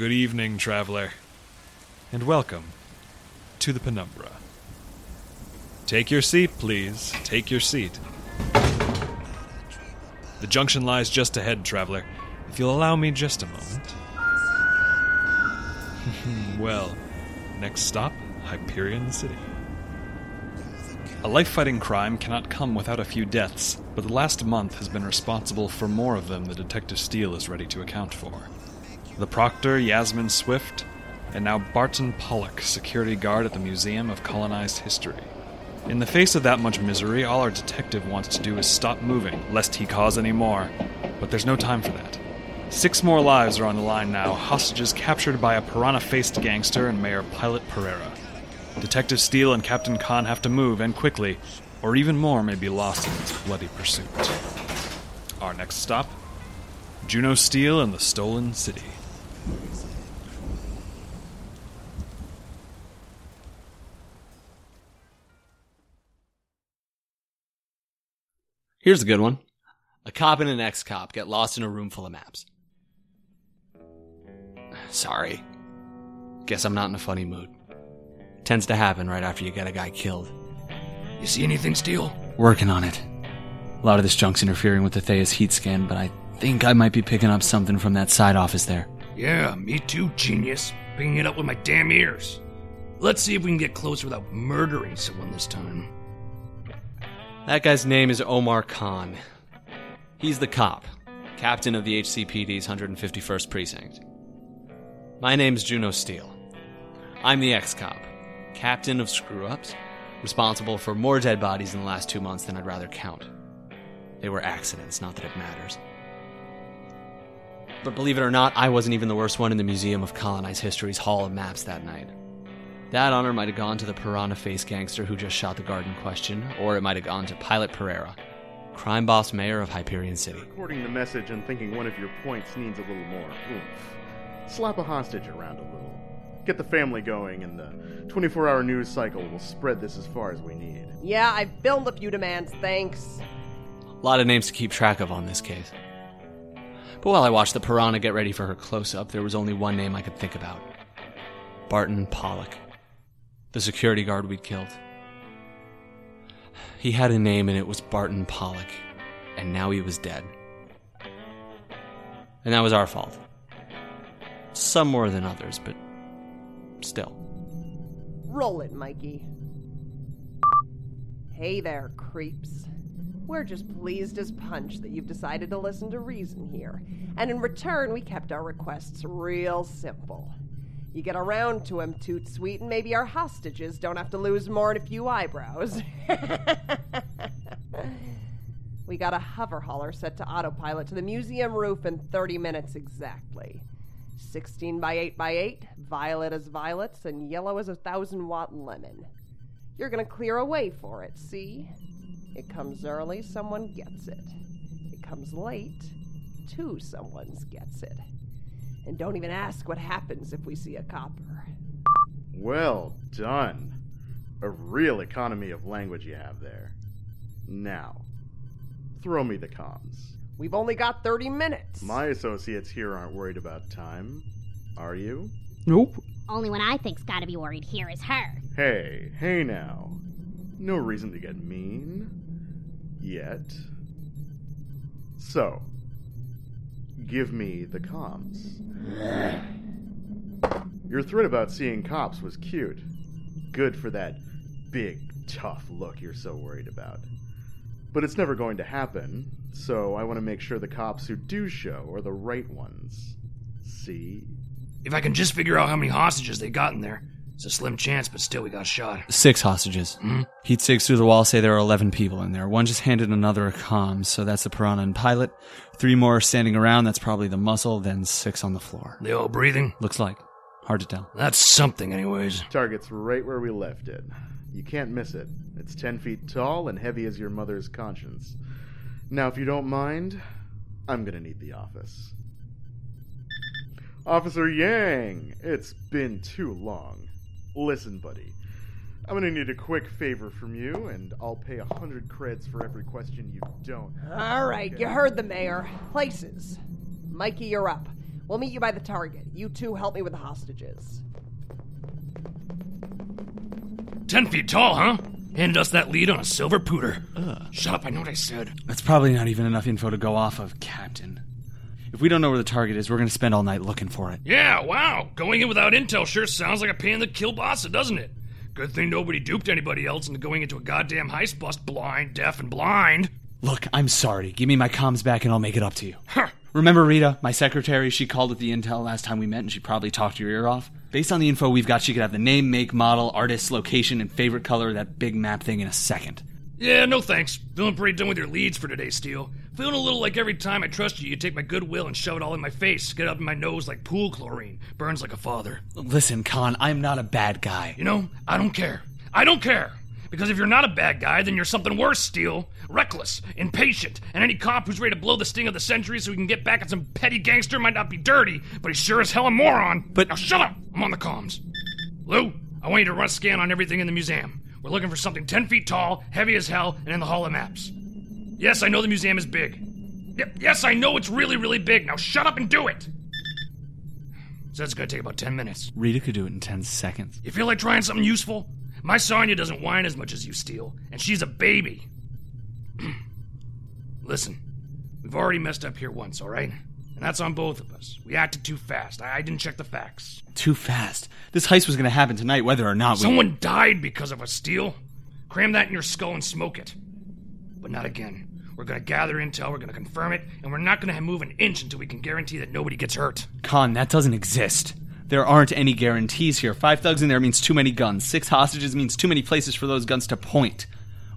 Good evening, traveler, and welcome to the penumbra. Take your seat, please. Take your seat. The junction lies just ahead, traveler. If you'll allow me just a moment. well, next stop, Hyperion City. A life fighting crime cannot come without a few deaths, but the last month has been responsible for more of them than Detective Steel is ready to account for. The proctor, Yasmin Swift, and now Barton Pollock, security guard at the Museum of Colonized History. In the face of that much misery, all our detective wants to do is stop moving, lest he cause any more. But there's no time for that. Six more lives are on the line now, hostages captured by a piranha faced gangster and Mayor Pilot Pereira. Detective Steel and Captain Khan have to move, and quickly, or even more may be lost in this bloody pursuit. Our next stop Juno Steel and the Stolen City. Here's a good one. A cop and an ex cop get lost in a room full of maps. Sorry. Guess I'm not in a funny mood. Tends to happen right after you get a guy killed. You see anything, Steel? Working on it. A lot of this junk's interfering with the Thea's heat scan, but I think I might be picking up something from that side office there. Yeah, me too, genius. Picking it up with my damn ears. Let's see if we can get closer without murdering someone this time. That guy's name is Omar Khan. He's the cop, captain of the HCPD's 151st Precinct. My name's Juno Steel. I'm the ex cop, captain of screw ups, responsible for more dead bodies in the last two months than I'd rather count. They were accidents, not that it matters. But believe it or not, I wasn't even the worst one in the Museum of Colonized History's Hall of Maps that night. That honor might have gone to the piranha face gangster who just shot the guard in question, or it might have gone to Pilot Pereira, crime boss mayor of Hyperion City. Recording the message and thinking one of your points needs a little more oomph. Slap a hostage around a little. Get the family going, and the 24 hour news cycle will spread this as far as we need. Yeah, I've filmed a few demands, thanks. A lot of names to keep track of on this case. But while I watched the piranha get ready for her close up, there was only one name I could think about Barton Pollock, the security guard we'd killed. He had a name and it was Barton Pollock, and now he was dead. And that was our fault. Some more than others, but still. Roll it, Mikey. Hey there, creeps. We're just pleased as punch that you've decided to listen to reason here. And in return, we kept our requests real simple. You get around to 'em, Toot Sweet, and maybe our hostages don't have to lose more than a few eyebrows. we got a hover hauler set to autopilot to the museum roof in 30 minutes exactly. 16 by 8 by 8, violet as violets, and yellow as a thousand watt lemon. You're gonna clear a way for it, see? It comes early, someone gets it. It comes late, two someone's gets it. And don't even ask what happens if we see a copper. Well done. A real economy of language you have there. Now, throw me the comms. We've only got 30 minutes. My associates here aren't worried about time. Are you? Nope. Only one I think's gotta be worried here is her. Hey, hey now. No reason to get mean. Yet. So, give me the comms. Your threat about seeing cops was cute. Good for that big, tough look you're so worried about. But it's never going to happen, so I want to make sure the cops who do show are the right ones. See? If I can just figure out how many hostages they got in there, it's a slim chance, but still we got shot. Six hostages. Hmm? Heat sigs through the wall say there are 11 people in there. One just handed another a comm, so that's the piranha and pilot. Three more are standing around, that's probably the muscle, then six on the floor. They all breathing? Looks like. Hard to tell. That's something, anyways. Target's right where we left it. You can't miss it. It's 10 feet tall and heavy as your mother's conscience. Now, if you don't mind, I'm gonna need the office. Officer Yang, it's been too long. Listen, buddy. I'm gonna need a quick favor from you, and I'll pay a hundred creds for every question you don't. All right, you heard the mayor. Places. Mikey, you're up. We'll meet you by the target. You two help me with the hostages. Ten feet tall, huh? Hand us that lead on a silver pooter. Shut up, I know what I said. That's probably not even enough info to go off of, Captain. If we don't know where the target is, we're going to spend all night looking for it. Yeah, wow. Going in without intel sure sounds like a pain in the kill bossa, doesn't it? Good thing nobody duped anybody else into going into a goddamn heist bust blind, deaf, and blind. Look, I'm sorry. Give me my comms back and I'll make it up to you. Huh. Remember Rita, my secretary? She called with the intel last time we met and she probably talked your ear off. Based on the info we've got, she could have the name, make, model, artist, location, and favorite color of that big map thing in a second. Yeah, no thanks. Feeling pretty done with your leads for today, Steel. Feeling a little like every time I trust you, you take my goodwill and shove it all in my face, get up in my nose like pool chlorine. Burns like a father. Listen, Khan, I'm not a bad guy. You know, I don't care. I don't care. Because if you're not a bad guy, then you're something worse, Steel. Reckless, impatient, and any cop who's ready to blow the sting of the century so he can get back at some petty gangster might not be dirty, but he's sure as hell a moron. But- now shut up! I'm on the comms. Lou, I want you to run a scan on everything in the museum. We're looking for something 10 feet tall, heavy as hell, and in the Hall of Maps. Yes, I know the museum is big. Yep, yes, I know it's really, really big. Now shut up and do it! So it's gonna take about 10 minutes. Rita could do it in 10 seconds. You feel like trying something useful? My Sonya doesn't whine as much as you, Steel, and she's a baby. Listen, we've already messed up here once, all right? And that's on both of us. We acted too fast. I, I didn't check the facts. Too fast. This heist was going to happen tonight, whether or not we. Someone died because of a Steel. Cram that in your skull and smoke it. But not again. We're gonna gather intel, we're gonna confirm it, and we're not gonna move an inch until we can guarantee that nobody gets hurt. Khan, that doesn't exist. There aren't any guarantees here. Five thugs in there means too many guns. Six hostages means too many places for those guns to point.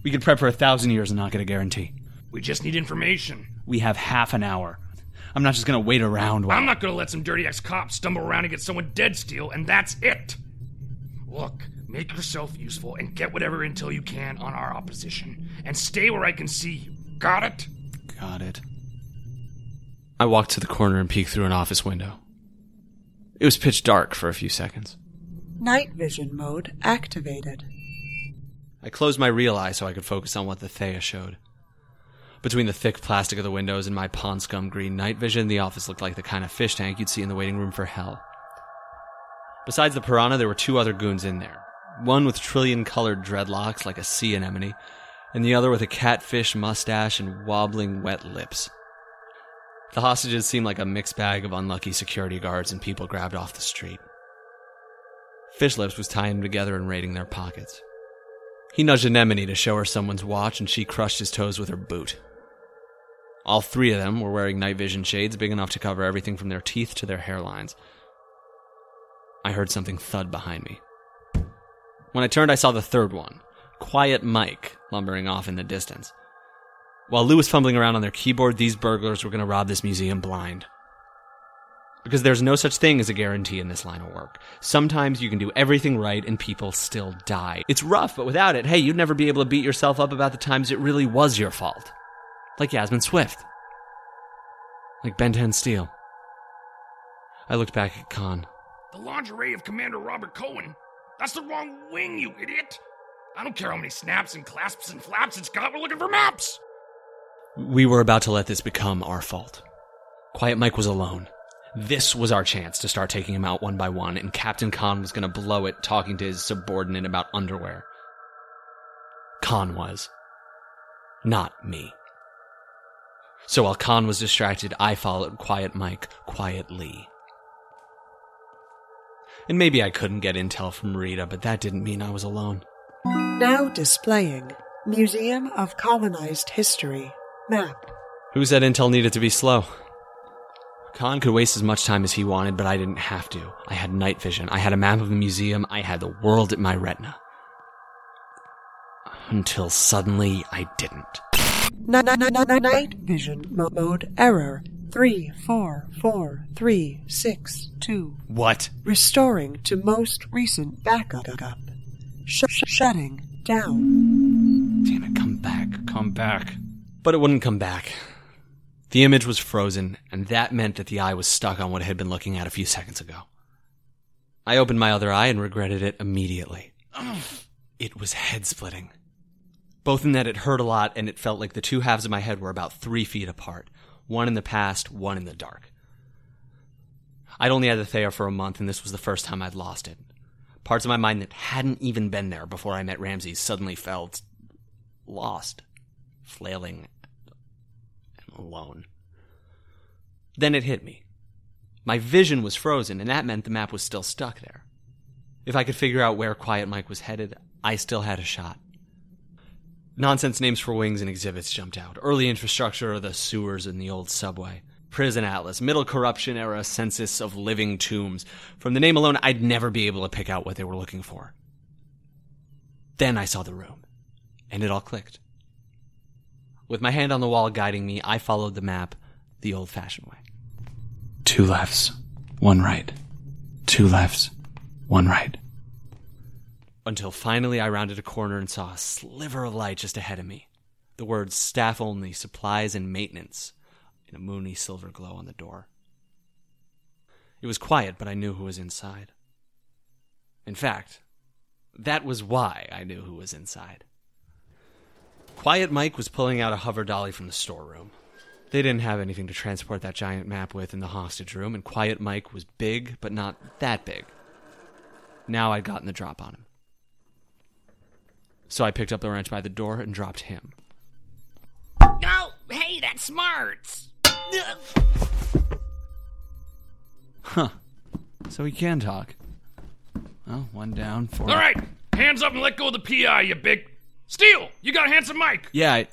We could prep for a thousand years and not get a guarantee. We just need information. We have half an hour. I'm not just gonna wait around while. I'm not gonna let some dirty ex cop stumble around and get someone dead, Steel, and that's it. Look, make yourself useful and get whatever intel you can on our opposition. And stay where I can see you. Got it? Got it. I walked to the corner and peeked through an office window. It was pitch dark for a few seconds. Night vision mode activated. I closed my real eye so I could focus on what the Thea showed. Between the thick plastic of the windows and my pond scum green night vision, the office looked like the kind of fish tank you'd see in the waiting room for hell. Besides the piranha, there were two other goons in there. One with trillion colored dreadlocks like a sea anemone, and the other with a catfish mustache and wobbling wet lips. The hostages seemed like a mixed bag of unlucky security guards and people grabbed off the street. Fish Lips was tying them together and raiding their pockets. He nudged Anemone to show her someone's watch, and she crushed his toes with her boot. All three of them were wearing night vision shades big enough to cover everything from their teeth to their hairlines. I heard something thud behind me. When I turned, I saw the third one, Quiet Mike, lumbering off in the distance. While Lou was fumbling around on their keyboard, these burglars were going to rob this museum blind. Because there's no such thing as a guarantee in this line of work. Sometimes you can do everything right and people still die. It's rough, but without it, hey, you'd never be able to beat yourself up about the times it really was your fault. Like Yasmin Swift. Like Ben 10 Steel. I looked back at Khan. The lingerie of Commander Robert Cohen? That's the wrong wing, you idiot! I don't care how many snaps and clasps and flaps it's got, we're looking for maps! We were about to let this become our fault. Quiet Mike was alone. This was our chance to start taking him out one by one, and Captain Khan was going to blow it talking to his subordinate about underwear. Khan was. Not me. So while Khan was distracted, I followed Quiet Mike quietly. And maybe I couldn't get intel from Rita, but that didn't mean I was alone. Now displaying Museum of Colonized History map. Who said intel needed to be slow? Khan could waste as much time as he wanted, but I didn't have to. I had night vision. I had a map of the museum. I had the world at my retina. Until suddenly I didn't. Night, vision mo- mode error. Three, four, four, three, six, two. What? Restoring to most recent backup. Sh- sh- shutting down. Damn it, come back, come back. But it wouldn't come back. The image was frozen, and that meant that the eye was stuck on what it had been looking at a few seconds ago. I opened my other eye and regretted it immediately. It was head splitting. Both in that it hurt a lot and it felt like the two halves of my head were about three feet apart. One in the past, one in the dark. I'd only had the Thea for a month, and this was the first time I'd lost it. Parts of my mind that hadn't even been there before I met Ramsey suddenly felt lost, flailing, and alone. Then it hit me. My vision was frozen, and that meant the map was still stuck there. If I could figure out where Quiet Mike was headed, I still had a shot. Nonsense names for wings and exhibits jumped out. Early infrastructure of the sewers in the old subway. Prison Atlas, middle corruption era census of living tombs. From the name alone, I'd never be able to pick out what they were looking for. Then I saw the room, and it all clicked. With my hand on the wall guiding me, I followed the map the old fashioned way. Two lefts, one right. Two lefts, one right. Until finally I rounded a corner and saw a sliver of light just ahead of me. The words staff only, supplies and maintenance in a moony silver glow on the door. It was quiet, but I knew who was inside. In fact, that was why I knew who was inside. Quiet Mike was pulling out a hover dolly from the storeroom. They didn't have anything to transport that giant map with in the hostage room, and Quiet Mike was big, but not that big. Now I'd gotten the drop on him. So I picked up the wrench by the door and dropped him. Oh, hey, that's smart. Huh. So he can talk. Well, one down, four. All right, hands up and let go of the PI, you big. Steel, you got a handsome Mike. Yeah, I...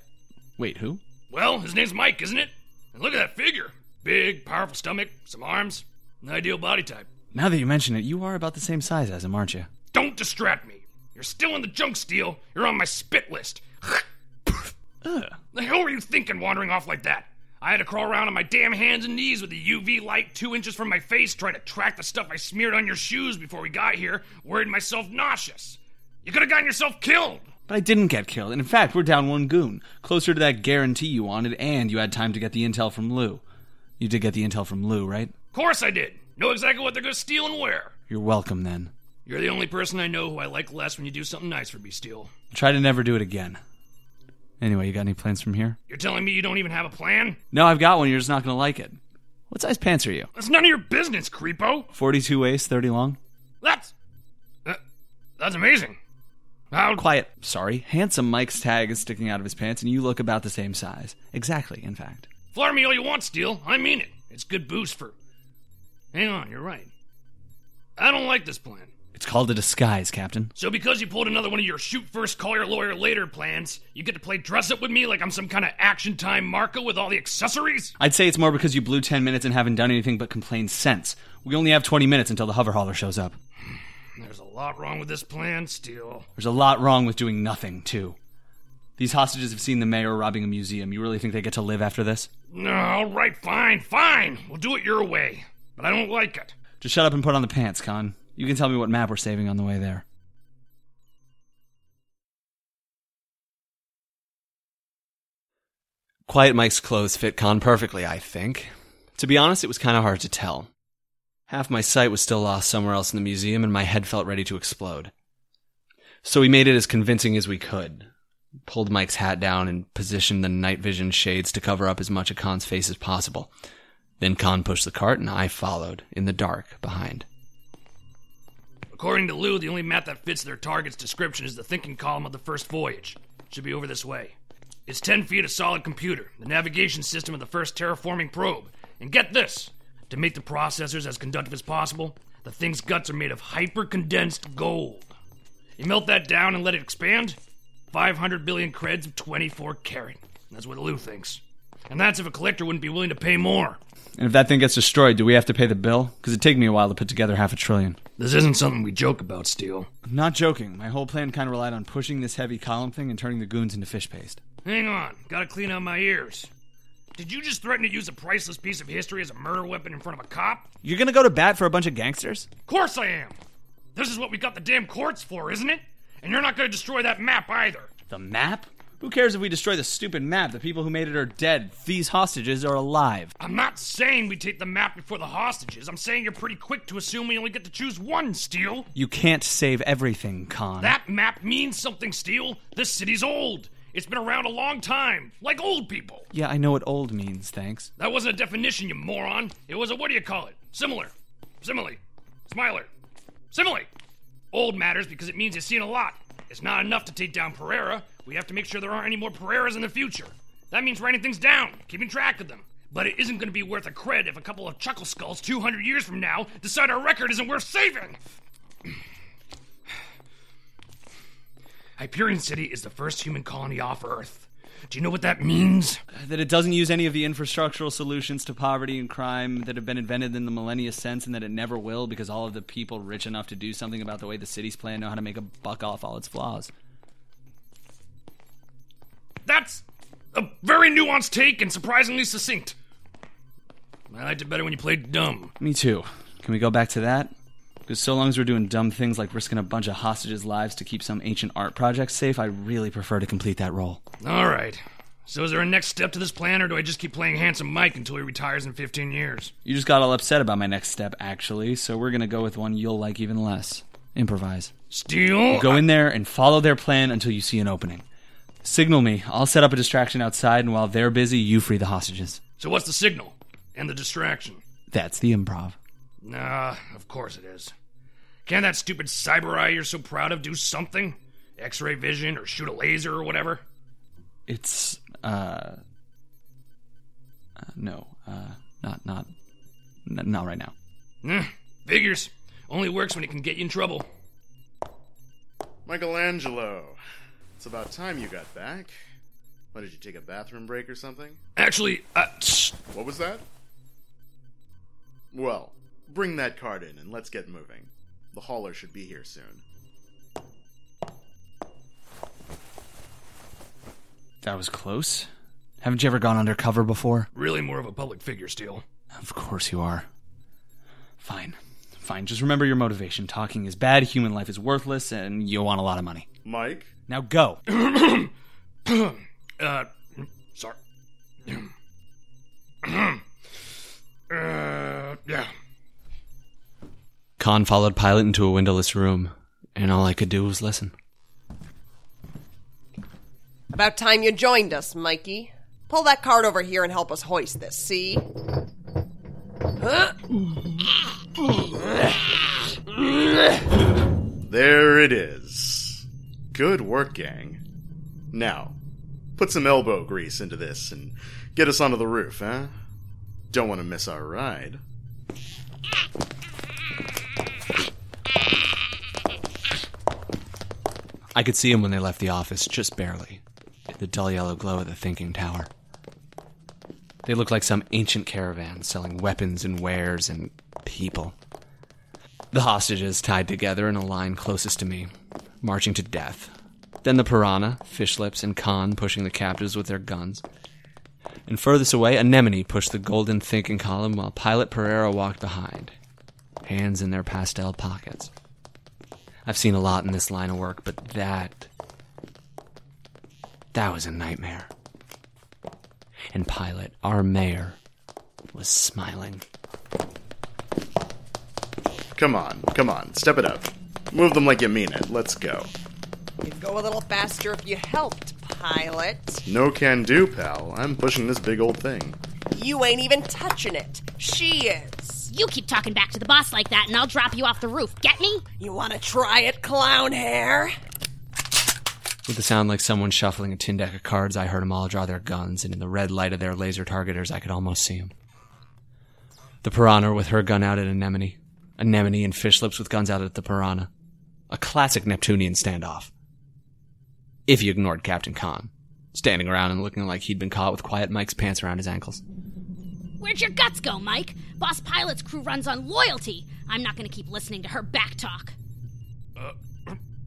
Wait, who? Well, his name's Mike, isn't it? And look at that figure. Big, powerful stomach, some arms, an ideal body type. Now that you mention it, you are about the same size as him, aren't you? Don't distract me. You're still in the junk Steel. You're on my spit list. Ugh. The hell were you thinking wandering off like that? I had to crawl around on my damn hands and knees with the UV light two inches from my face trying to track the stuff I smeared on your shoes before we got here, worried myself nauseous. You could have gotten yourself killed. But I didn't get killed. And in fact, we're down one goon. Closer to that guarantee you wanted, and you had time to get the intel from Lou. You did get the intel from Lou, right? Of course I did. Know exactly what they're gonna steal and where. You're welcome then. You're the only person I know who I like less when you do something nice for me, Steel. Try to never do it again. Anyway, you got any plans from here? You're telling me you don't even have a plan? No, I've got one. You're just not going to like it. What size pants are you? That's none of your business, creepo. 42 waist, 30 long? That's. Uh, that's amazing. How. Quiet. Sorry. Handsome Mike's tag is sticking out of his pants, and you look about the same size. Exactly, in fact. Flatter me all you want, Steel. I mean it. It's good boost for. Hang on, you're right. I don't like this plan. It's called a disguise, Captain. So because you pulled another one of your shoot first, call your lawyer later plans, you get to play dress up with me like I'm some kind of action time Marco with all the accessories? I'd say it's more because you blew 10 minutes and haven't done anything but complain since. We only have 20 minutes until the hover hauler shows up. There's a lot wrong with this plan, Steel. There's a lot wrong with doing nothing, too. These hostages have seen the mayor robbing a museum. You really think they get to live after this? No, all right, fine, fine. We'll do it your way. But I don't like it. Just shut up and put on the pants, Khan. You can tell me what map we're saving on the way there. Quiet Mike's clothes fit Khan perfectly, I think. To be honest, it was kind of hard to tell. Half my sight was still lost somewhere else in the museum, and my head felt ready to explode. So we made it as convincing as we could. Pulled Mike's hat down and positioned the night vision shades to cover up as much of Khan's face as possible. Then Khan pushed the cart, and I followed, in the dark, behind. According to Lou, the only map that fits their target's description is the thinking column of the first voyage. It Should be over this way. It's 10 feet of solid computer, the navigation system of the first terraforming probe. And get this to make the processors as conductive as possible, the thing's guts are made of hyper condensed gold. You melt that down and let it expand? 500 billion creds of 24 karat. That's what Lou thinks. And that's if a collector wouldn't be willing to pay more. And if that thing gets destroyed, do we have to pay the bill? Because it'd take me a while to put together half a trillion. This isn't something we joke about, Steel. I'm not joking. My whole plan kind of relied on pushing this heavy column thing and turning the goons into fish paste. Hang on, gotta clean out my ears. Did you just threaten to use a priceless piece of history as a murder weapon in front of a cop? You're gonna go to bat for a bunch of gangsters? Of course I am! This is what we got the damn courts for, isn't it? And you're not gonna destroy that map either. The map? Who cares if we destroy the stupid map? The people who made it are dead. These hostages are alive. I'm not saying we take the map before the hostages. I'm saying you're pretty quick to assume we only get to choose one, Steel. You can't save everything, Khan. That map means something, Steel. This city's old. It's been around a long time, like old people. Yeah, I know what old means, thanks. That wasn't a definition, you moron. It was a what do you call it? Similar. Simile. Smiler. Simile. Old matters because it means you've seen a lot. It's not enough to take down Pereira. We have to make sure there aren't any more Pereiras in the future. That means writing things down, keeping track of them. But it isn't going to be worth a cred if a couple of chuckle skulls 200 years from now decide our record isn't worth saving. Hyperion City is the first human colony off Earth. Do you know what that means? That it doesn't use any of the infrastructural solutions to poverty and crime that have been invented in the millennia since, and that it never will because all of the people rich enough to do something about the way the city's planned know how to make a buck off all its flaws. That's a very nuanced take and surprisingly succinct. I liked it better when you played dumb. Me too. Can we go back to that? Because so long as we're doing dumb things like risking a bunch of hostages' lives to keep some ancient art project safe, I really prefer to complete that role. All right. So is there a next step to this plan, or do I just keep playing Handsome Mike until he retires in 15 years? You just got all upset about my next step, actually, so we're gonna go with one you'll like even less. Improvise. Steel? Go in there and follow their plan until you see an opening. Signal me. I'll set up a distraction outside, and while they're busy, you free the hostages. So what's the signal? And the distraction? That's the improv. Nah, of course it is. Can't that stupid cyber eye you're so proud of do something? X ray vision or shoot a laser or whatever? It's uh, uh no, uh not not n- not right now. Eh, figures. Only works when it can get you in trouble. Michelangelo, it's about time you got back. What, did you take a bathroom break or something? Actually, uh, tsh, What was that? Well, bring that card in and let's get moving. The hauler should be here soon. That was close. Haven't you ever gone undercover before? really more of a public figure, Steel. Of course you are. Fine. Fine. Just remember your motivation. Talking is bad, human life is worthless, and you want a lot of money. Mike? Now go. Uh, sorry. uh, yeah. Khan followed Pilot into a windowless room, and all I could do was listen. About time you joined us, Mikey. Pull that cart over here and help us hoist this, see? Huh? There it is. Good work, gang. Now, put some elbow grease into this and get us onto the roof, eh? Don't want to miss our ride. I could see him when they left the office, just barely. The dull yellow glow of the thinking tower. They looked like some ancient caravan selling weapons and wares and people. The hostages tied together in a line closest to me, marching to death. Then the piranha, fish lips, and Khan pushing the captives with their guns. And furthest away, Anemone pushed the golden thinking column while Pilot Pereira walked behind, hands in their pastel pockets. I've seen a lot in this line of work, but that. That was a nightmare. And Pilot, our mayor, was smiling. Come on, come on, step it up. Move them like you mean it. Let's go. You'd go a little faster if you helped, pilot. No can do, pal. I'm pushing this big old thing. You ain't even touching it. She is. You keep talking back to the boss like that, and I'll drop you off the roof. Get me? You want to try it, clown hair? With a sound like someone shuffling a tin deck of cards, I heard them all draw their guns, and in the red light of their laser targeters, I could almost see them. The piranha with her gun out at Anemone. Anemone and fish lips with guns out at the piranha. A classic Neptunian standoff. If you ignored Captain Khan, standing around and looking like he'd been caught with Quiet Mike's pants around his ankles. Where'd your guts go, Mike? Boss Pilot's crew runs on loyalty. I'm not gonna keep listening to her back talk.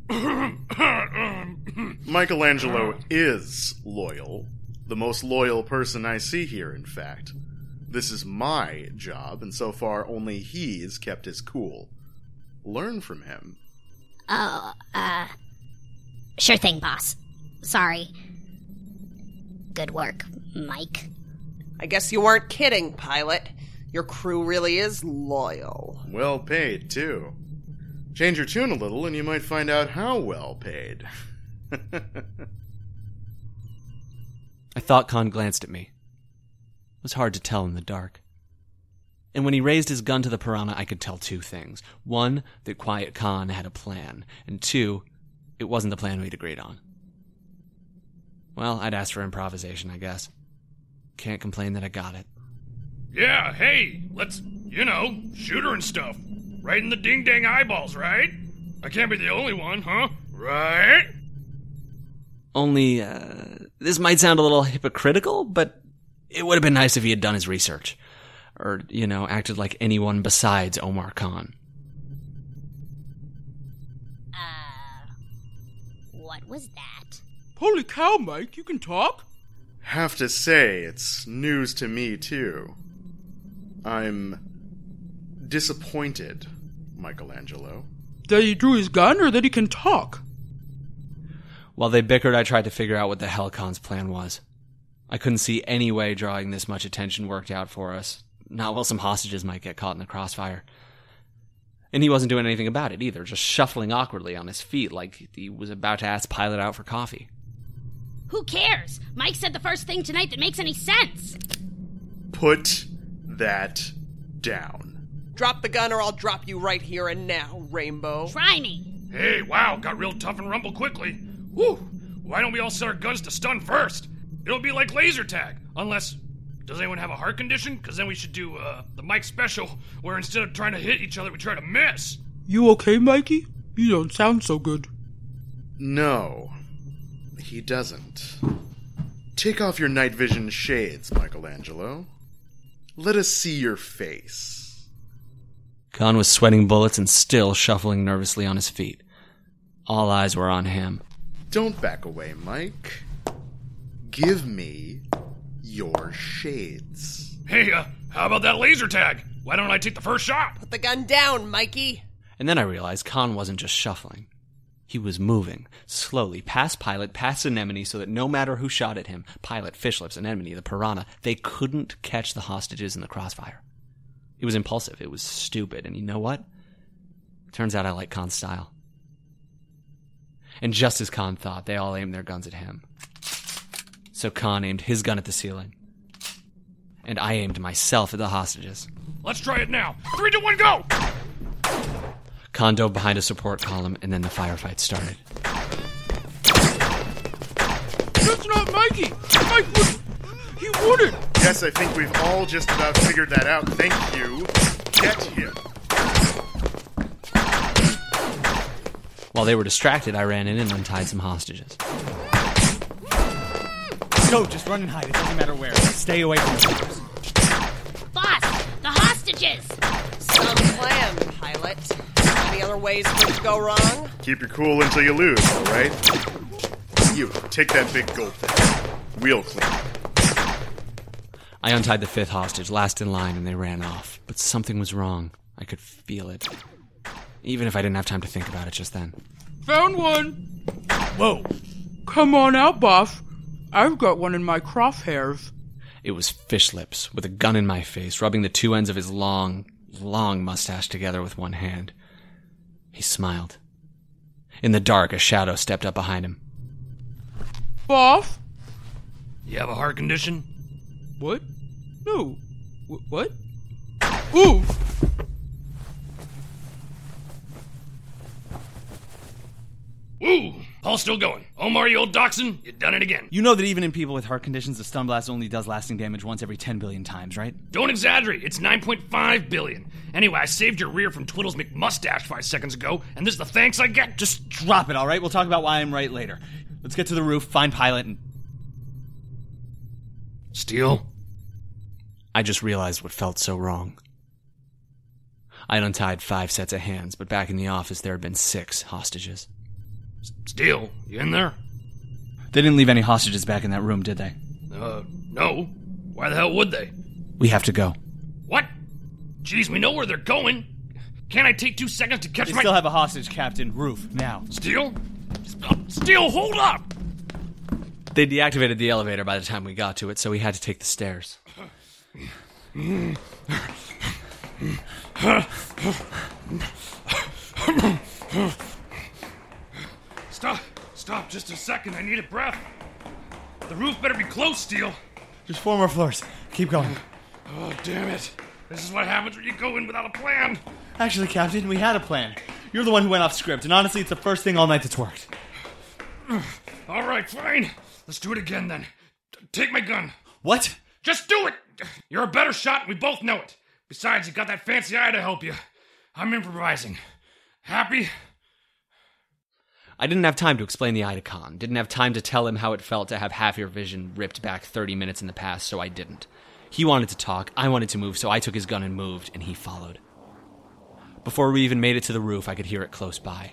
Michelangelo is loyal. The most loyal person I see here, in fact. This is my job, and so far only he's kept his cool. Learn from him. Oh, uh. Sure thing, boss. Sorry. Good work, Mike. I guess you weren't kidding, pilot. Your crew really is loyal. Well paid, too. Change your tune a little, and you might find out how well paid. I thought Khan glanced at me. It was hard to tell in the dark. And when he raised his gun to the piranha, I could tell two things. One, that Quiet Khan had a plan. And two, it wasn't the plan we'd agreed on. Well, I'd asked for improvisation, I guess. Can't complain that I got it. Yeah, hey, let's, you know, shoot her and stuff. Right in the ding dang eyeballs, right? I can't be the only one, huh? Right? Only, uh, this might sound a little hypocritical, but it would have been nice if he had done his research. Or, you know, acted like anyone besides Omar Khan. Uh, what was that? Holy cow, Mike, you can talk? Have to say, it's news to me, too. I'm disappointed, Michelangelo. That he drew his gun or that he can talk? While they bickered, I tried to figure out what the hell Khan's plan was. I couldn't see any way drawing this much attention worked out for us. Not while some hostages might get caught in the crossfire. And he wasn't doing anything about it either, just shuffling awkwardly on his feet like he was about to ask Pilot out for coffee. Who cares? Mike said the first thing tonight that makes any sense. Put that down. Drop the gun or I'll drop you right here and now, Rainbow. Try me. Hey, wow, got real tough and rumble quickly. Whew, why don't we all set our guns to stun first? It'll be like laser tag, unless. Does anyone have a heart condition? Because then we should do uh, the Mike special, where instead of trying to hit each other, we try to miss. You okay, Mikey? You don't sound so good. No, he doesn't. Take off your night vision shades, Michelangelo. Let us see your face. Khan was sweating bullets and still shuffling nervously on his feet. All eyes were on him. Don't back away, Mike. Give me your shades. Hey, uh, how about that laser tag? Why don't I take the first shot? Put the gun down, Mikey. And then I realized Khan wasn't just shuffling. He was moving, slowly, past Pilot, past Anemone, so that no matter who shot at him, Pilot, Fishlips, Anemone, the Piranha, they couldn't catch the hostages in the crossfire. It was impulsive, it was stupid, and you know what? Turns out I like Khan's style. And just as Khan thought, they all aimed their guns at him. So Khan aimed his gun at the ceiling. And I aimed myself at the hostages. Let's try it now. Three to one, go! Khan dove behind a support column, and then the firefight started. That's not Mikey! Mike would. He wouldn't! Yes, I think we've all just about figured that out. Thank you. Get him. While they were distracted, I ran in and untied some hostages. Go, just run and hide. It doesn't matter where. Stay away from the cops. Boss, the hostages! Some plan, pilot. Any other ways it could go wrong? Keep your cool until you lose, all right? You, take that big gold thing. We'll clean. I untied the fifth hostage, last in line, and they ran off. But something was wrong. I could feel it. Even if I didn't have time to think about it just then. Found one! Whoa. Come on out, boss. I've got one in my crosshairs. It was Fish Lips, with a gun in my face, rubbing the two ends of his long, long mustache together with one hand. He smiled. In the dark, a shadow stepped up behind him. Boss? You have a heart condition? What? No. Wh- what? Ooh! Woo! Paul's still going. Omar, you old dachshund, you done it again. You know that even in people with heart conditions, the stun blast only does lasting damage once every 10 billion times, right? Don't exaggerate. It's 9.5 billion. Anyway, I saved your rear from Twiddles McMustache five seconds ago, and this is the thanks I get. Just drop it, all right? We'll talk about why I'm right later. Let's get to the roof, find Pilot, and. Steel? I just realized what felt so wrong. I'd untied five sets of hands, but back in the office there had been six hostages. Steel, you in there? They didn't leave any hostages back in that room, did they? Uh, no. Why the hell would they? We have to go. What? Jeez, we know where they're going. Can't I take two seconds to catch They my. still have a hostage, Captain. Roof, now. Steel? Steel, hold up! They deactivated the elevator by the time we got to it, so we had to take the stairs. Stop! Stop just a second. I need a breath. The roof better be close, Steel. Just four more floors. Keep going. Oh, damn it. This is what happens when you go in without a plan. Actually, Captain, we had a plan. You're the one who went off script, and honestly, it's the first thing all night that's worked. All right, fine. Let's do it again then. Take my gun. What? Just do it. You're a better shot, and we both know it. Besides, you got that fancy eye to help you. I'm improvising. Happy? I didn't have time to explain the Khan. Didn't have time to tell him how it felt to have half your vision ripped back 30 minutes in the past, so I didn't. He wanted to talk, I wanted to move, so I took his gun and moved, and he followed. Before we even made it to the roof, I could hear it close by.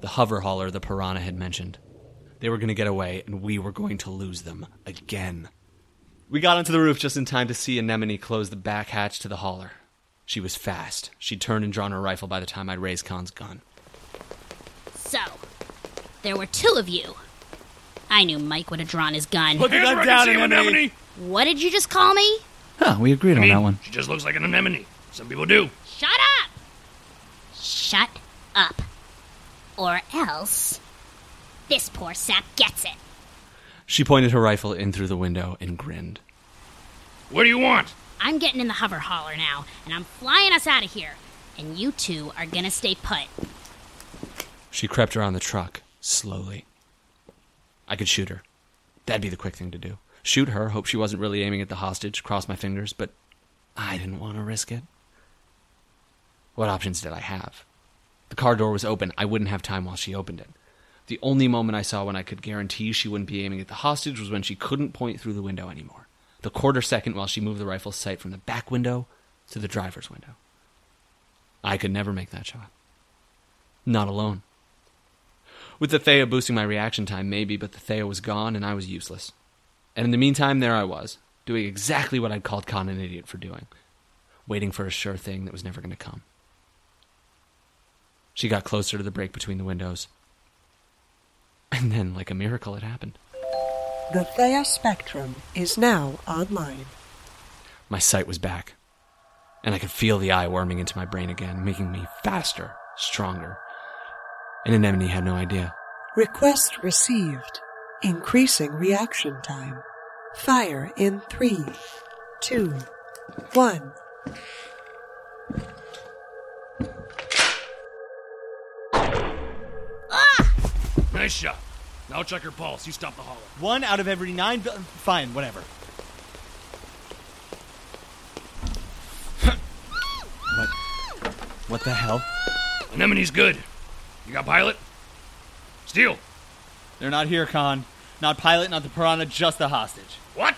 The hover hauler the piranha had mentioned. They were going to get away, and we were going to lose them again. We got onto the roof just in time to see Anemone close the back hatch to the hauler. She was fast. She'd turned and drawn her rifle by the time I'd raised Khan's gun. So, there were two of you. I knew Mike would have drawn his gun. Put the Hands gun where I down, see 'em, Anemone. Anemone. What did you just call me? Huh, we agreed I on mean, that one. she just looks like an anemone. Some people do. Shut up! Shut up. Or else. This poor sap gets it. She pointed her rifle in through the window and grinned. What do you want? I'm getting in the hover hauler now, and I'm flying us out of here. And you two are gonna stay put. She crept around the truck, slowly. I could shoot her. That'd be the quick thing to do. Shoot her, hope she wasn't really aiming at the hostage, cross my fingers, but I didn't want to risk it. What options did I have? The car door was open. I wouldn't have time while she opened it. The only moment I saw when I could guarantee she wouldn't be aiming at the hostage was when she couldn't point through the window anymore. The quarter second while she moved the rifle's sight from the back window to the driver's window. I could never make that shot. Not alone. With the Thea boosting my reaction time, maybe, but the Thea was gone and I was useless. And in the meantime, there I was, doing exactly what I'd called Khan an idiot for doing, waiting for a sure thing that was never going to come. She got closer to the break between the windows. And then, like a miracle, it happened. The Thea Spectrum is now online. My sight was back, and I could feel the eye worming into my brain again, making me faster, stronger. And Anemone had no idea. Request received. Increasing reaction time. Fire in three, two, one. Nice shot. Now check her pulse. You stop the hauler. One out of every nine. Bi- Fine, whatever. what? What the hell? Anemone's good. You got pilot? Steel. They're not here, Khan. Not pilot, not the piranha, just the hostage. What?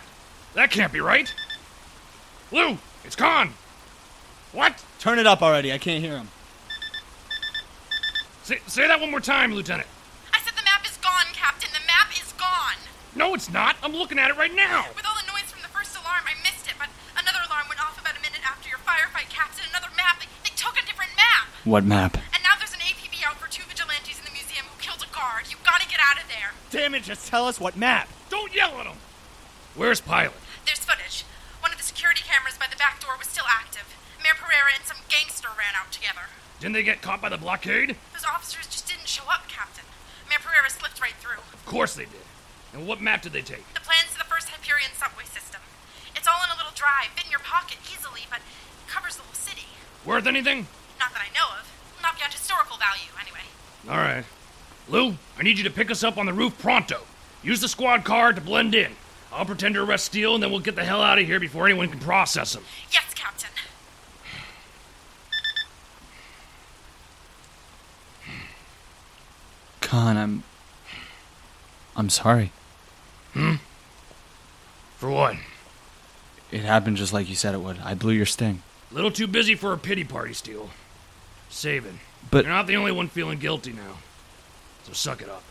That can't be right. Lou, it's Khan. What? Turn it up already. I can't hear him. Say, say that one more time, Lieutenant. I said the map is gone, Captain. The map is gone. No, it's not. I'm looking at it right now. With all the noise from the first alarm, I missed it, but another alarm went off about a minute after your firefight, Captain. Another map. They, they took a different map. What map? There. Damn it, just tell us what map. Don't yell at him. Where's pilot? There's footage. One of the security cameras by the back door was still active. Mayor Pereira and some gangster ran out together. Didn't they get caught by the blockade? Those officers just didn't show up, Captain. Mayor Pereira slipped right through. Of course they did. And what map did they take? The plans to the first Hyperion subway system. It's all in a little drive, fit in your pocket easily, but it covers the whole city. Worth anything? Not that I know of. Not beyond historical value, anyway. All right. Lou, I need you to pick us up on the roof pronto. Use the squad car to blend in. I'll pretend to arrest Steel, and then we'll get the hell out of here before anyone can process him. Yes, Captain. Khan, I'm. I'm sorry. Hmm? For what? It happened just like you said it would. I blew your sting. Little too busy for a pity party, Steel. Saving. But- You're not the only one feeling guilty now. So suck it up.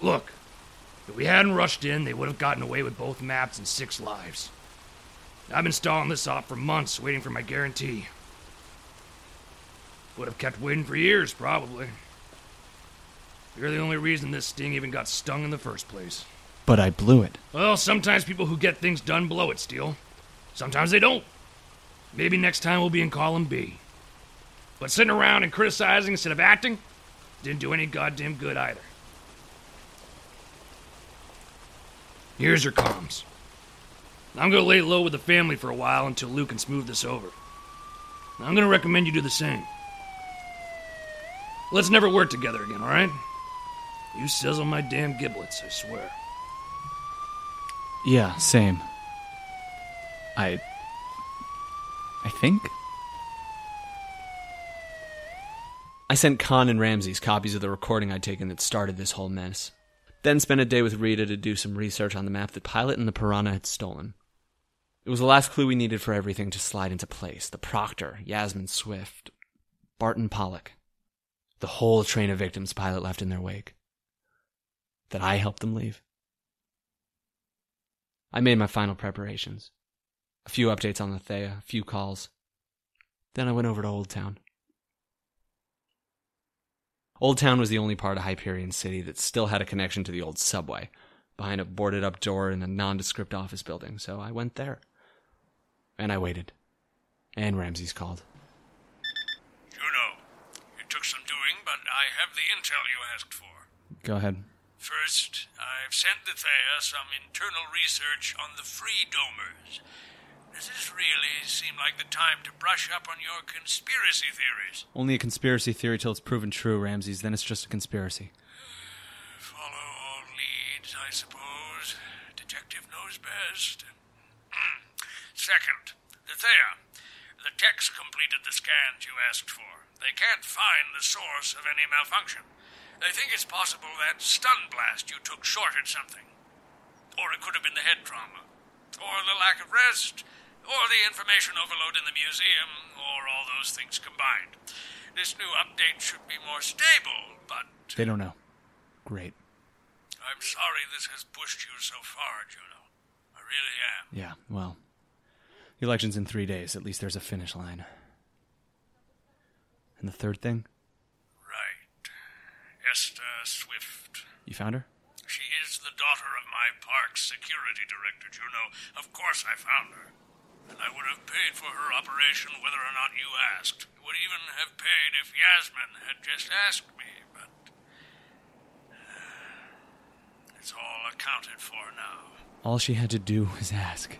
Look, if we hadn't rushed in, they would have gotten away with both maps and six lives. I've been stalling this off for months, waiting for my guarantee. Would have kept waiting for years, probably. You're the only reason this sting even got stung in the first place. But I blew it. Well, sometimes people who get things done blow it, Steel. Sometimes they don't. Maybe next time we'll be in column B. But sitting around and criticizing instead of acting didn't do any goddamn good either. Here's your comms. I'm gonna lay low with the family for a while until Luke can smooth this over. I'm gonna recommend you do the same. Let's never work together again, alright? You sizzle my damn giblets, I swear. Yeah, same. I. I think? I sent Khan and Ramses copies of the recording I'd taken that started this whole mess. Then spent a day with Rita to do some research on the map that Pilot and the Piranha had stolen. It was the last clue we needed for everything to slide into place. The Proctor, Yasmin Swift, Barton Pollock. The whole train of victims Pilot left in their wake. That I helped them leave. I made my final preparations. A few updates on the Thea, a few calls. Then I went over to Old Town. Old Town was the only part of Hyperion City that still had a connection to the old subway, behind a boarded up door in a nondescript office building, so I went there. And I waited. And Ramses called. Juno, it took some doing, but I have the intel you asked for. Go ahead. First, I've sent the Thea some internal research on the Free Domers. Does this really seem like the time to brush up on your conspiracy theories? Only a conspiracy theory till it's proven true, Ramses. Then it's just a conspiracy. Follow all leads, I suppose. Detective knows best. Second, the Thea. The techs completed the scans you asked for. They can't find the source of any malfunction. They think it's possible that stun blast you took shorted something. Or it could have been the head trauma. Or the lack of rest. Or the information overload in the museum. Or all those things combined. This new update should be more stable, but They don't know. Great. I'm sorry this has pushed you so far, Juno. I really am. Yeah, well. The election's in three days. At least there's a finish line. And the third thing? Right. Esther Swift. You found her? She is the daughter of my park's security director, Juno. Of course I found her. And I would have paid for her operation whether or not you asked. Would even have paid if Yasmin had just asked me, but. It's all accounted for now. All she had to do was ask.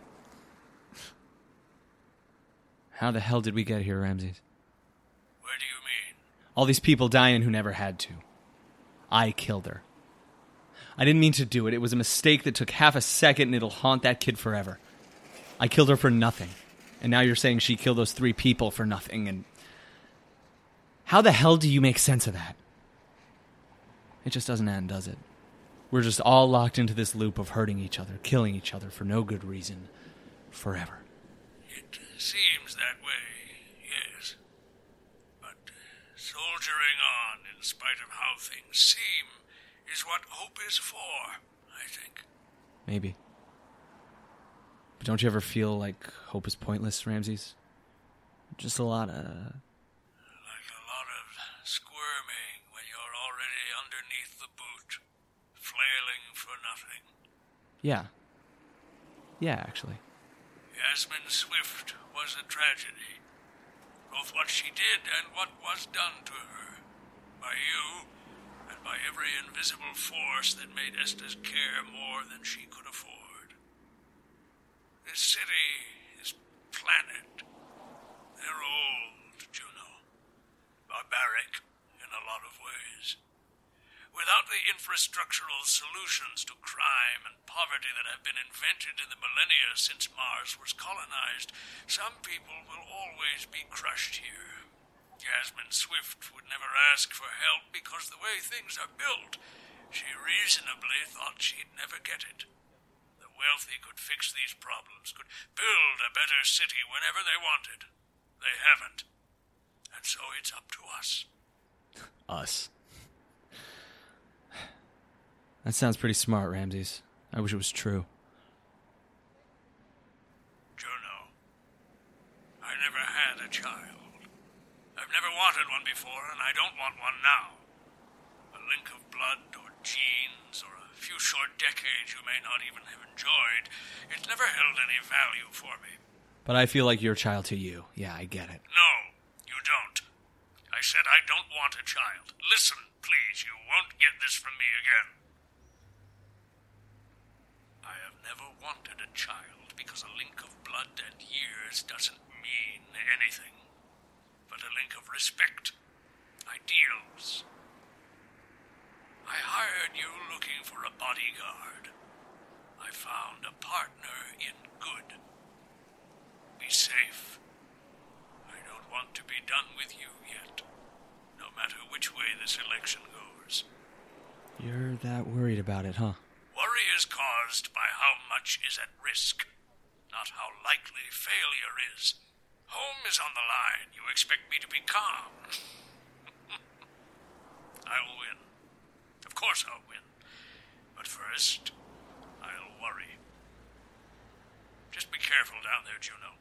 How the hell did we get here, Ramses? Where do you mean? All these people dying who never had to. I killed her. I didn't mean to do it. It was a mistake that took half a second and it'll haunt that kid forever. I killed her for nothing. And now you're saying she killed those three people for nothing and. How the hell do you make sense of that? It just doesn't end, does it? We're just all locked into this loop of hurting each other, killing each other for no good reason, forever. It seems that way, yes. But soldiering on in spite of how things seem is what hope is for, I think. Maybe. But don't you ever feel like hope is pointless, Ramses? Just a lot of. Like a lot of squirming when you're already underneath the boot, flailing for nothing. Yeah. Yeah, actually. Yasmin Swift was a tragedy. Both what she did and what was done to her. By you, and by every invisible force that made Esther's care more than she could afford. This city, this planet, they're old, Juno. Barbaric in a lot of ways. Without the infrastructural solutions to crime and poverty that have been invented in the millennia since Mars was colonized, some people will always be crushed here. Yasmin Swift would never ask for help because the way things are built, she reasonably thought she'd never get it. Wealthy could fix these problems, could build a better city whenever they wanted. They haven't. And so it's up to us. Us. That sounds pretty smart, Ramses. I wish it was true. Juno, I never had a child. I've never wanted one before, and I don't want one now. A link of blood or genes or few short decades you may not even have enjoyed, it's never held any value for me. But I feel like you're a child to you. Yeah, I get it. No, you don't. I said I don't want a child. Listen, please, you won't get this from me again. I have never wanted a child. because a link of blood and years doesn't mean anything, but a link of respect, ideals. I hired you looking for a bodyguard. I found a partner in good. Be safe. I don't want to be done with you yet, no matter which way this election goes. You're that worried about it, huh? Worry is caused by how much is at risk, not how likely failure is. Home is on the line. You expect me to be calm. I'll win. Of course I'll win. But first, I'll worry. Just be careful down there, Juno.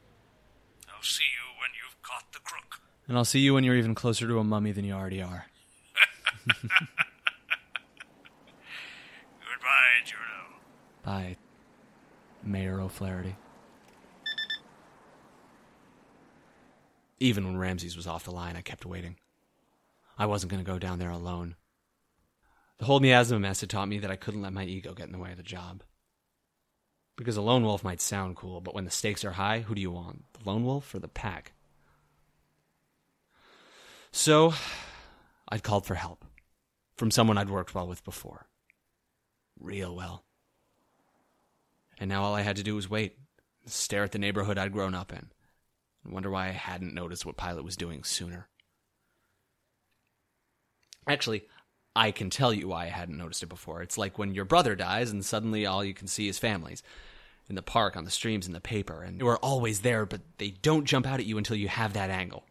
I'll see you when you've caught the crook. And I'll see you when you're even closer to a mummy than you already are. Goodbye, Juno. Bye, Mayor O'Flaherty. Even when Ramses was off the line, I kept waiting. I wasn't going to go down there alone. The whole miasma mess had taught me that I couldn't let my ego get in the way of the job. Because a lone wolf might sound cool, but when the stakes are high, who do you want? The lone wolf or the pack? So, I'd called for help from someone I'd worked well with before. Real well. And now all I had to do was wait, stare at the neighborhood I'd grown up in, and wonder why I hadn't noticed what Pilot was doing sooner. Actually, I can tell you why I hadn't noticed it before. It's like when your brother dies and suddenly all you can see is families. In the park, on the streams, in the paper, and they were always there, but they don't jump out at you until you have that angle.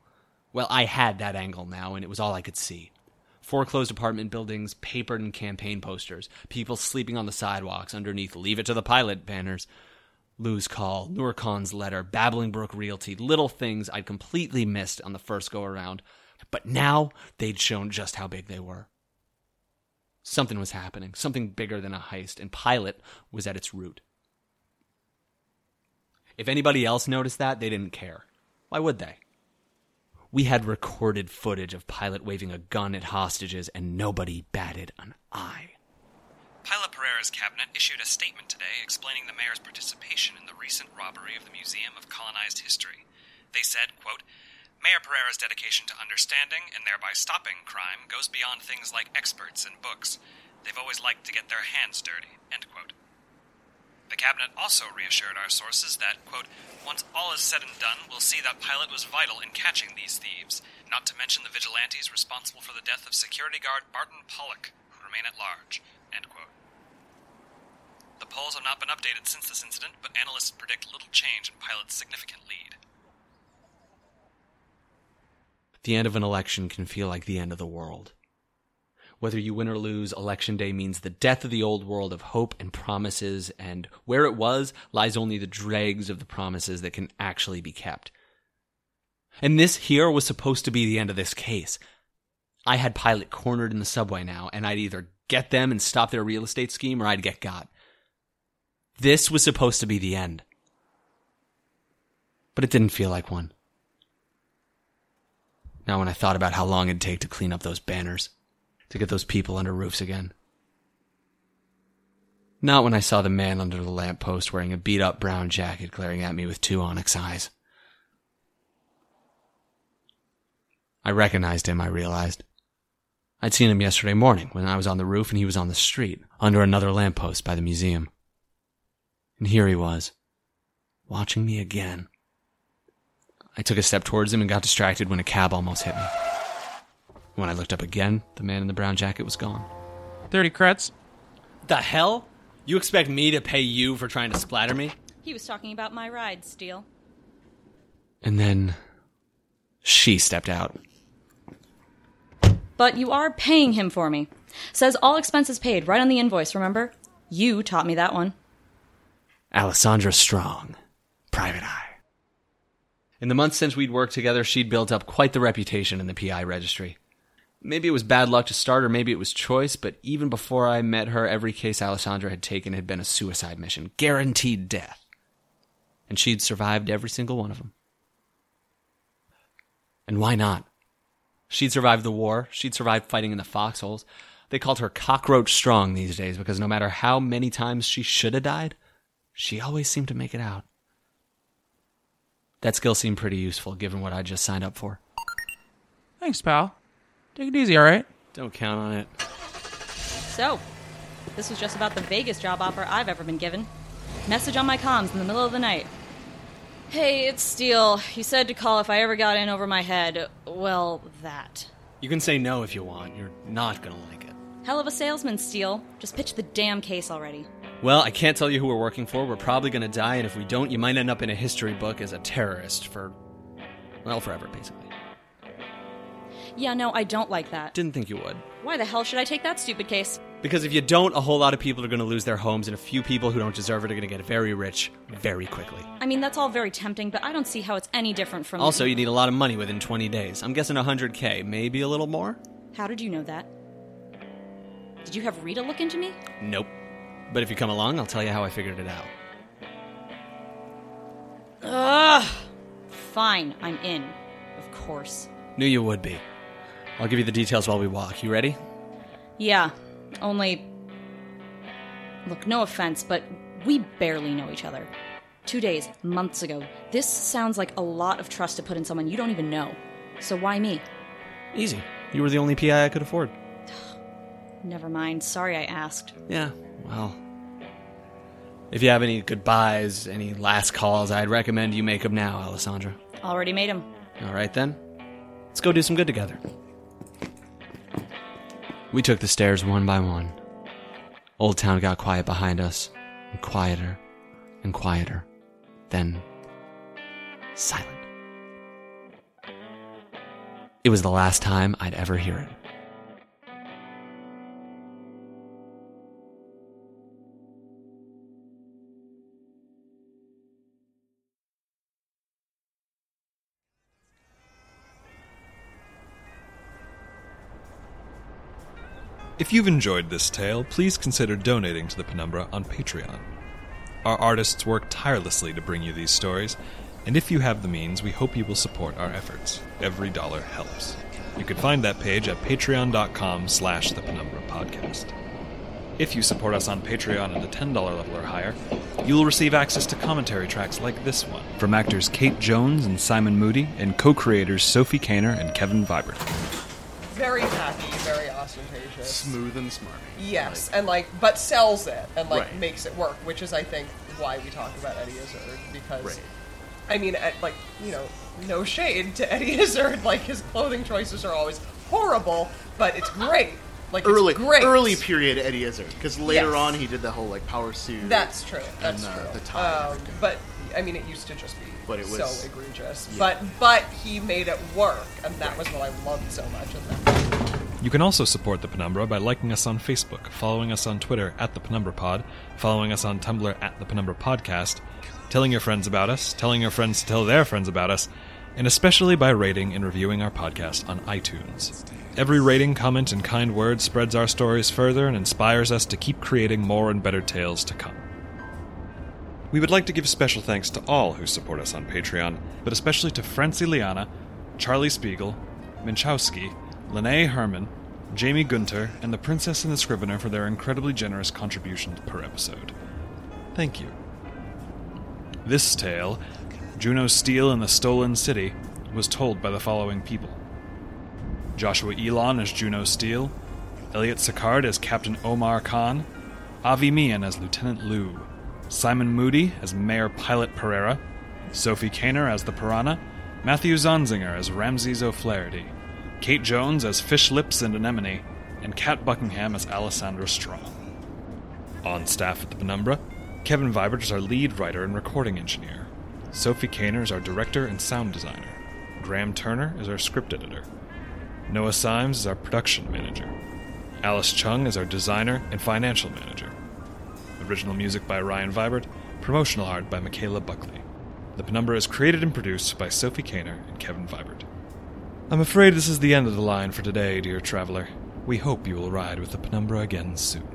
Well, I had that angle now, and it was all I could see. Foreclosed apartment buildings, papered in campaign posters, people sleeping on the sidewalks underneath Leave It to the Pilot banners. Lou's call, Nur Khan's letter, Babbling Brook Realty, little things I'd completely missed on the first go around. But now they'd shown just how big they were. Something was happening, something bigger than a heist, and Pilot was at its root. If anybody else noticed that, they didn't care. Why would they? We had recorded footage of Pilot waving a gun at hostages, and nobody batted an eye. Pilot Pereira's cabinet issued a statement today explaining the mayor's participation in the recent robbery of the Museum of Colonized History. They said, quote, Mayor Pereira's dedication to understanding and thereby stopping crime goes beyond things like experts and books. They've always liked to get their hands dirty. End quote. The cabinet also reassured our sources that, quote, once all is said and done, we'll see that Pilot was vital in catching these thieves, not to mention the vigilantes responsible for the death of security guard Barton Pollock, who remain at large. End quote. The polls have not been updated since this incident, but analysts predict little change in Pilot's significant lead. The end of an election can feel like the end of the world. Whether you win or lose, election day means the death of the old world of hope and promises, and where it was lies only the dregs of the promises that can actually be kept. And this here was supposed to be the end of this case. I had Pilot cornered in the subway now, and I'd either get them and stop their real estate scheme or I'd get got. This was supposed to be the end. But it didn't feel like one. Now, when I thought about how long it'd take to clean up those banners, to get those people under roofs again. Not when I saw the man under the lamppost wearing a beat up brown jacket glaring at me with two onyx eyes. I recognized him, I realized. I'd seen him yesterday morning when I was on the roof and he was on the street, under another lamppost by the museum. And here he was, watching me again. I took a step towards him and got distracted when a cab almost hit me. When I looked up again, the man in the brown jacket was gone. 30 creds. The hell? You expect me to pay you for trying to splatter me? He was talking about my ride, Steel. And then she stepped out. But you are paying him for me. Says all expenses paid right on the invoice, remember? You taught me that one. Alessandra Strong, private eye. In the months since we'd worked together, she'd built up quite the reputation in the PI registry. Maybe it was bad luck to start, or maybe it was choice, but even before I met her, every case Alessandra had taken had been a suicide mission, guaranteed death. And she'd survived every single one of them. And why not? She'd survived the war, she'd survived fighting in the foxholes. They called her cockroach strong these days because no matter how many times she should have died, she always seemed to make it out. That skill seemed pretty useful given what I just signed up for. Thanks, pal. Take it easy, alright? Don't count on it. So, this was just about the vaguest job offer I've ever been given. Message on my comms in the middle of the night. Hey, it's Steel. You said to call if I ever got in over my head. Well, that. You can say no if you want. You're not gonna like it. Hell of a salesman, Steel. Just pitch the damn case already. Well, I can't tell you who we're working for. We're probably gonna die, and if we don't, you might end up in a history book as a terrorist for. well, forever, basically. Yeah, no, I don't like that. Didn't think you would. Why the hell should I take that stupid case? Because if you don't, a whole lot of people are gonna lose their homes, and a few people who don't deserve it are gonna get very rich very quickly. I mean, that's all very tempting, but I don't see how it's any different from. Also, you need a lot of money within 20 days. I'm guessing 100k, maybe a little more? How did you know that? Did you have Rita look into me? Nope. But if you come along, I'll tell you how I figured it out. Ugh. Fine, I'm in. Of course. Knew you would be. I'll give you the details while we walk. You ready? Yeah, only. Look, no offense, but we barely know each other. Two days, months ago. This sounds like a lot of trust to put in someone you don't even know. So why me? Easy. You were the only PI I could afford. Never mind. Sorry I asked. Yeah, well. If you have any goodbyes, any last calls, I'd recommend you make them now, Alessandra. Already made them. All right then. Let's go do some good together. We took the stairs one by one. Old Town got quiet behind us, and quieter and quieter. Then, silent. It was the last time I'd ever hear it. If you've enjoyed this tale, please consider donating to the Penumbra on Patreon. Our artists work tirelessly to bring you these stories, and if you have the means, we hope you will support our efforts. Every dollar helps. You can find that page at patreon.com slash the Penumbra Podcast. If you support us on Patreon at the $10 level or higher, you will receive access to commentary tracks like this one from actors Kate Jones and Simon Moody and co-creators Sophie Kaner and Kevin Vibert. Very happy, very ostentatious. Smooth and smart. Yes, and like, but sells it and like Right. makes it work, which is, I think, why we talk about Eddie Izzard because, Right. I mean, like, you know, no shade to Eddie Izzard, like his clothing choices are always horrible, but it's great. Like, early, it's great. early period Eddie Izzard, because later Yes. on he did the whole like power suit. That's true. That's and, uh, true. The tie. Um, but I mean, it used to just be But it was- so egregious. yeah. But but he made it work, and that was what I loved so much. of that. You can also support the Penumbra by liking us on Facebook, following us on Twitter at the Penumbra Pod, following us on Tumblr at the Penumbra Podcast, telling your friends about us, telling your friends to tell their friends about us, and especially by rating and reviewing our podcast on iTunes. Every rating, comment, and kind word spreads our stories further and inspires us to keep creating more and better tales to come. We would like to give special thanks to all who support us on Patreon, but especially to Francie Liana, Charlie Spiegel, Minchowski, Lene Herman, Jamie Gunter, and the Princess and the Scrivener for their incredibly generous contributions per episode. Thank you. This tale, Juno Steel in the Stolen City, was told by the following people Joshua Ilon as Juno Steel, Elliot Sicard as Captain Omar Khan, Avi Mian as Lieutenant Liu, Simon Moody as Mayor Pilot Pereira, Sophie Kaner as the Piranha, Matthew Zonzinger as Ramses O'Flaherty, Kate Jones as Fish Lips and Anemone, and Kat Buckingham as Alessandra Strong. On staff at the Penumbra, Kevin Vibert is our lead writer and recording engineer. Sophie Kaner is our director and sound designer. Graham Turner is our script editor. Noah Symes is our production manager. Alice Chung is our designer and financial manager. Original music by Ryan Vibert, promotional art by Michaela Buckley. The Penumbra is created and produced by Sophie Kaner and Kevin Vibert. I'm afraid this is the end of the line for today, dear traveler. We hope you will ride with the Penumbra again soon.